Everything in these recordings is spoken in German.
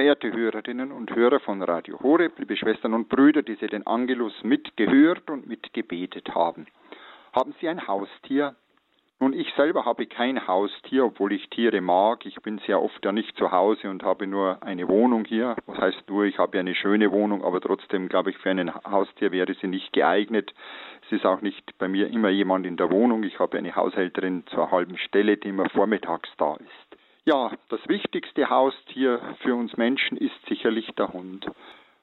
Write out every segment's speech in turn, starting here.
Verehrte Hörerinnen und Hörer von Radio Horeb, liebe Schwestern und Brüder, die Sie den Angelus mitgehört und mitgebetet haben. Haben Sie ein Haustier? Nun, ich selber habe kein Haustier, obwohl ich Tiere mag. Ich bin sehr oft ja nicht zu Hause und habe nur eine Wohnung hier. Was heißt nur, ich habe eine schöne Wohnung, aber trotzdem glaube ich, für ein Haustier wäre sie nicht geeignet. Es ist auch nicht bei mir immer jemand in der Wohnung. Ich habe eine Haushälterin zur halben Stelle, die immer vormittags da ist. Ja, das wichtigste Haustier für uns Menschen ist sicherlich der Hund.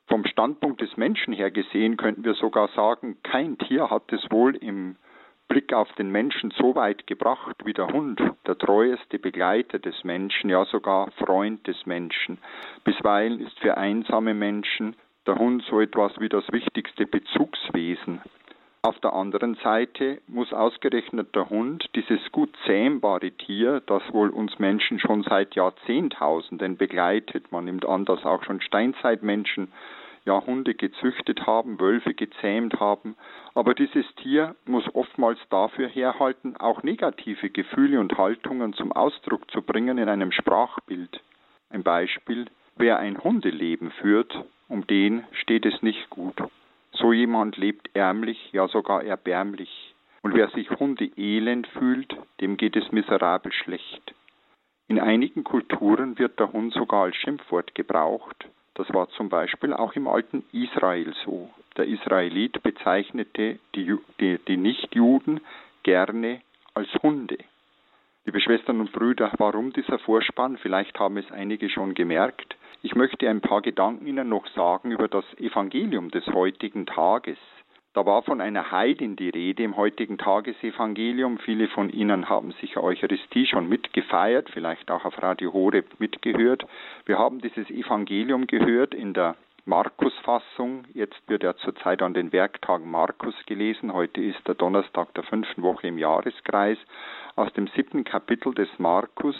Vom Standpunkt des Menschen her gesehen könnten wir sogar sagen, kein Tier hat es wohl im Blick auf den Menschen so weit gebracht wie der Hund, der treueste Begleiter des Menschen, ja sogar Freund des Menschen. Bisweilen ist für einsame Menschen der Hund so etwas wie das wichtigste Bezugswesen. Auf der anderen Seite muss ausgerechnet der Hund, dieses gut zähmbare Tier, das wohl uns Menschen schon seit Jahrzehntausenden begleitet, man nimmt an, dass auch schon Steinzeitmenschen ja Hunde gezüchtet haben, Wölfe gezähmt haben, aber dieses Tier muss oftmals dafür herhalten, auch negative Gefühle und Haltungen zum Ausdruck zu bringen in einem Sprachbild. Ein Beispiel, wer ein Hundeleben führt, um den steht es nicht gut. So jemand lebt ärmlich, ja sogar erbärmlich. Und wer sich hundeelend fühlt, dem geht es miserabel schlecht. In einigen Kulturen wird der Hund sogar als Schimpfwort gebraucht. Das war zum Beispiel auch im alten Israel so. Der Israelit bezeichnete die, die, die Nichtjuden gerne als Hunde. Liebe Schwestern und Brüder, warum dieser Vorspann? Vielleicht haben es einige schon gemerkt. Ich möchte ein paar Gedanken Ihnen noch sagen über das Evangelium des heutigen Tages. Da war von einer Heidin die Rede im heutigen Tagesevangelium. Viele von Ihnen haben sicher Eucharistie schon mitgefeiert, vielleicht auch auf Radio Horeb mitgehört. Wir haben dieses Evangelium gehört in der Markus-Fassung. Jetzt wird er zurzeit an den Werktagen Markus gelesen. Heute ist der Donnerstag der fünften Woche im Jahreskreis. Aus dem siebten Kapitel des Markus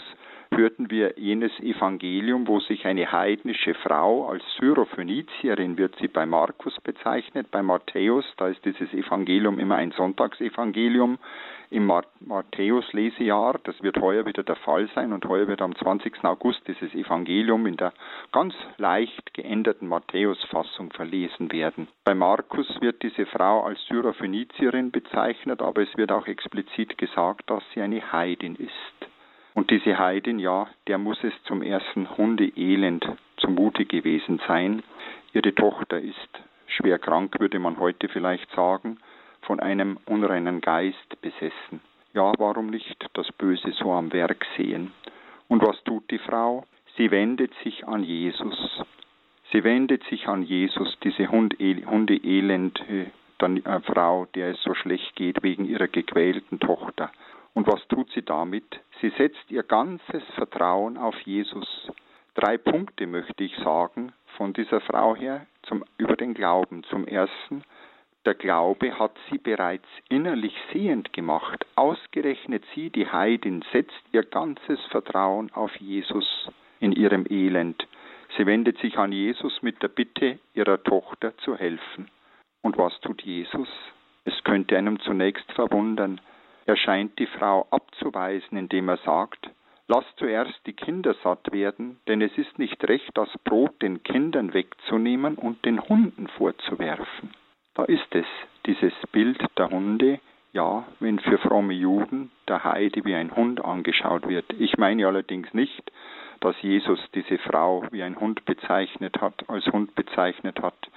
hörten wir jenes Evangelium, wo sich eine heidnische Frau als Syrophönizierin wird sie bei Markus bezeichnet, bei Matthäus, da ist dieses Evangelium immer ein Sonntagsevangelium im Matthäus-Lesejahr, das wird heuer wieder der Fall sein und heuer wird am 20. August dieses Evangelium in der ganz leicht geänderten Matthäus-Fassung verlesen werden. Bei Markus wird diese Frau als Syrophönizierin bezeichnet, aber es wird auch explizit gesagt, dass sie eine Heidin ist. Diese Heidin, ja, der muss es zum ersten Hundeelend zumute gewesen sein. Ihre Tochter ist schwer krank, würde man heute vielleicht sagen, von einem unreinen Geist besessen. Ja, warum nicht das Böse so am Werk sehen? Und was tut die Frau? Sie wendet sich an Jesus. Sie wendet sich an Jesus, diese Hundeelend äh, Frau, der es so schlecht geht wegen ihrer gequälten Tochter. Und was tut sie damit? Sie setzt ihr ganzes Vertrauen auf Jesus. Drei Punkte möchte ich sagen von dieser Frau her zum, über den Glauben. Zum ersten, der Glaube hat sie bereits innerlich sehend gemacht. Ausgerechnet sie, die Heidin, setzt ihr ganzes Vertrauen auf Jesus in ihrem Elend. Sie wendet sich an Jesus mit der Bitte, ihrer Tochter zu helfen. Und was tut Jesus? Es könnte einem zunächst verwundern. Er scheint die Frau abzuweisen, indem er sagt, Lass zuerst die Kinder satt werden, denn es ist nicht recht, das Brot den Kindern wegzunehmen und den Hunden vorzuwerfen. Da ist es, dieses Bild der Hunde, ja, wenn für fromme Juden der Heide wie ein Hund angeschaut wird. Ich meine allerdings nicht, dass Jesus diese Frau wie ein Hund bezeichnet hat, als Hund bezeichnet hat.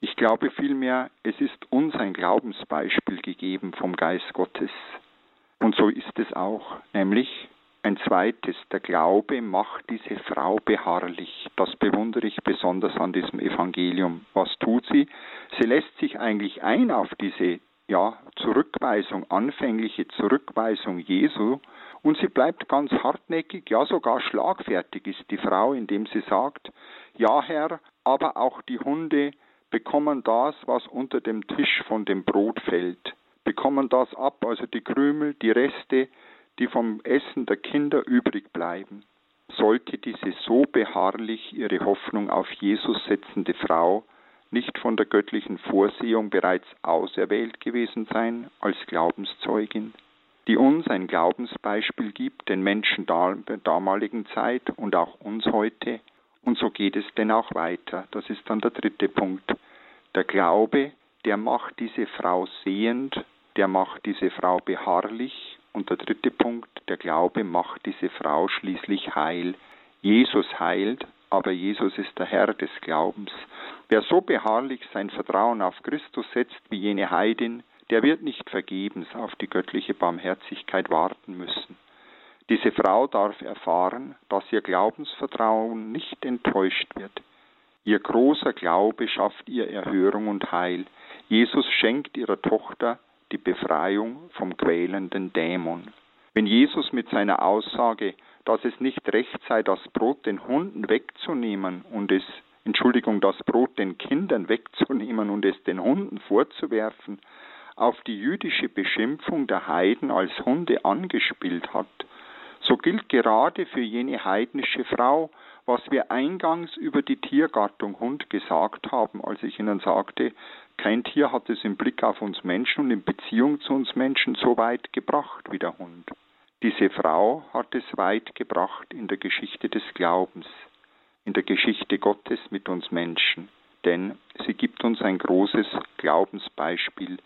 Ich glaube vielmehr, es ist uns ein Glaubensbeispiel gegeben vom Geist Gottes. Und so ist es auch, nämlich ein zweites, der Glaube macht diese Frau beharrlich. Das bewundere ich besonders an diesem Evangelium. Was tut sie? Sie lässt sich eigentlich ein auf diese ja, Zurückweisung, anfängliche Zurückweisung Jesu, und sie bleibt ganz hartnäckig, ja sogar schlagfertig ist die Frau, indem sie sagt, ja Herr, aber auch die Hunde bekommen das, was unter dem Tisch von dem Brot fällt bekommen das ab, also die Krümel, die Reste, die vom Essen der Kinder übrig bleiben. Sollte diese so beharrlich ihre Hoffnung auf Jesus setzende Frau nicht von der göttlichen Vorsehung bereits auserwählt gewesen sein als Glaubenszeugin, die uns ein Glaubensbeispiel gibt, den Menschen der damaligen Zeit und auch uns heute, Und so geht es denn auch weiter. Das ist dann der dritte Punkt. Der Glaube, der macht diese Frau sehend, der macht diese Frau beharrlich. Und der dritte Punkt, der Glaube macht diese Frau schließlich heil. Jesus heilt, aber Jesus ist der Herr des Glaubens. Wer so beharrlich sein Vertrauen auf Christus setzt wie jene Heidin, der wird nicht vergebens auf die göttliche Barmherzigkeit warten müssen. Diese Frau darf erfahren, dass ihr Glaubensvertrauen nicht enttäuscht wird. Ihr großer Glaube schafft ihr Erhörung und Heil. Jesus schenkt ihrer Tochter die Befreiung vom quälenden Dämon. Wenn Jesus mit seiner Aussage, dass es nicht recht sei, das Brot den Hunden wegzunehmen und es, Entschuldigung, das Brot den Kindern wegzunehmen und es den Hunden vorzuwerfen, auf die jüdische Beschimpfung der Heiden als Hunde angespielt hat, so gilt gerade für jene heidnische Frau, was wir eingangs über die Tiergattung Hund gesagt haben, als ich Ihnen sagte, kein Tier hat es im Blick auf uns Menschen und in Beziehung zu uns Menschen so weit gebracht wie der Hund. Diese Frau hat es weit gebracht in der Geschichte des Glaubens, in der Geschichte Gottes mit uns Menschen, denn sie gibt uns ein großes Glaubensbeispiel,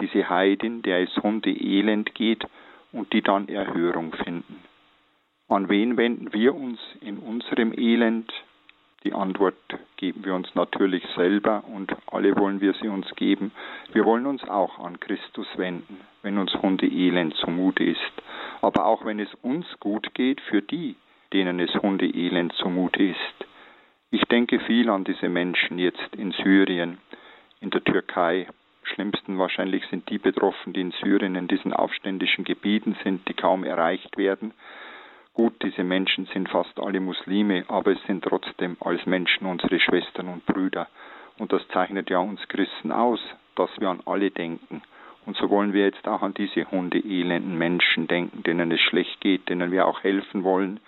diese Heidin, der es Hunde elend geht und die dann Erhörung finden. An wen wenden wir uns in unserem Elend? Die Antwort geben wir uns natürlich selber und alle wollen wir sie uns geben. Wir wollen uns auch an Christus wenden, wenn uns Hunde elend zumute ist. Aber auch wenn es uns gut geht, für die, denen es Hunde elend zumute ist. Ich denke viel an diese Menschen jetzt in Syrien, in der Türkei. Schlimmsten wahrscheinlich sind die betroffen, die in Syrien in diesen aufständischen Gebieten sind, die kaum erreicht werden. Gut, diese Menschen sind fast alle Muslime, aber es sind trotzdem als Menschen unsere Schwestern und Brüder. Und das zeichnet ja uns Christen aus, dass wir an alle denken. Und so wollen wir jetzt auch an diese hundeelenden Menschen denken, denen es schlecht geht, denen wir auch helfen wollen.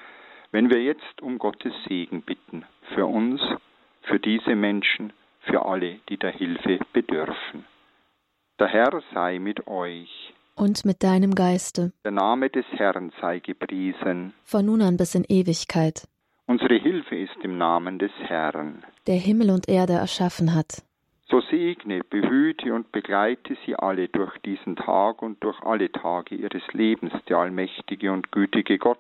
Wenn wir jetzt um Gottes Segen bitten, für uns, für diese Menschen, für alle, die der Hilfe bedürfen. Der Herr sei mit euch und mit deinem Geiste. Der Name des Herrn sei gepriesen. Von nun an bis in Ewigkeit. Unsere Hilfe ist im Namen des Herrn, der Himmel und Erde erschaffen hat. So segne, behüte und begleite sie alle durch diesen Tag und durch alle Tage ihres Lebens, der allmächtige und gütige Gott,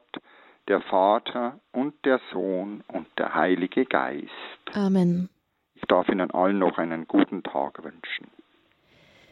der Vater und der Sohn und der Heilige Geist. Amen. Ich darf Ihnen allen noch einen guten Tag wünschen.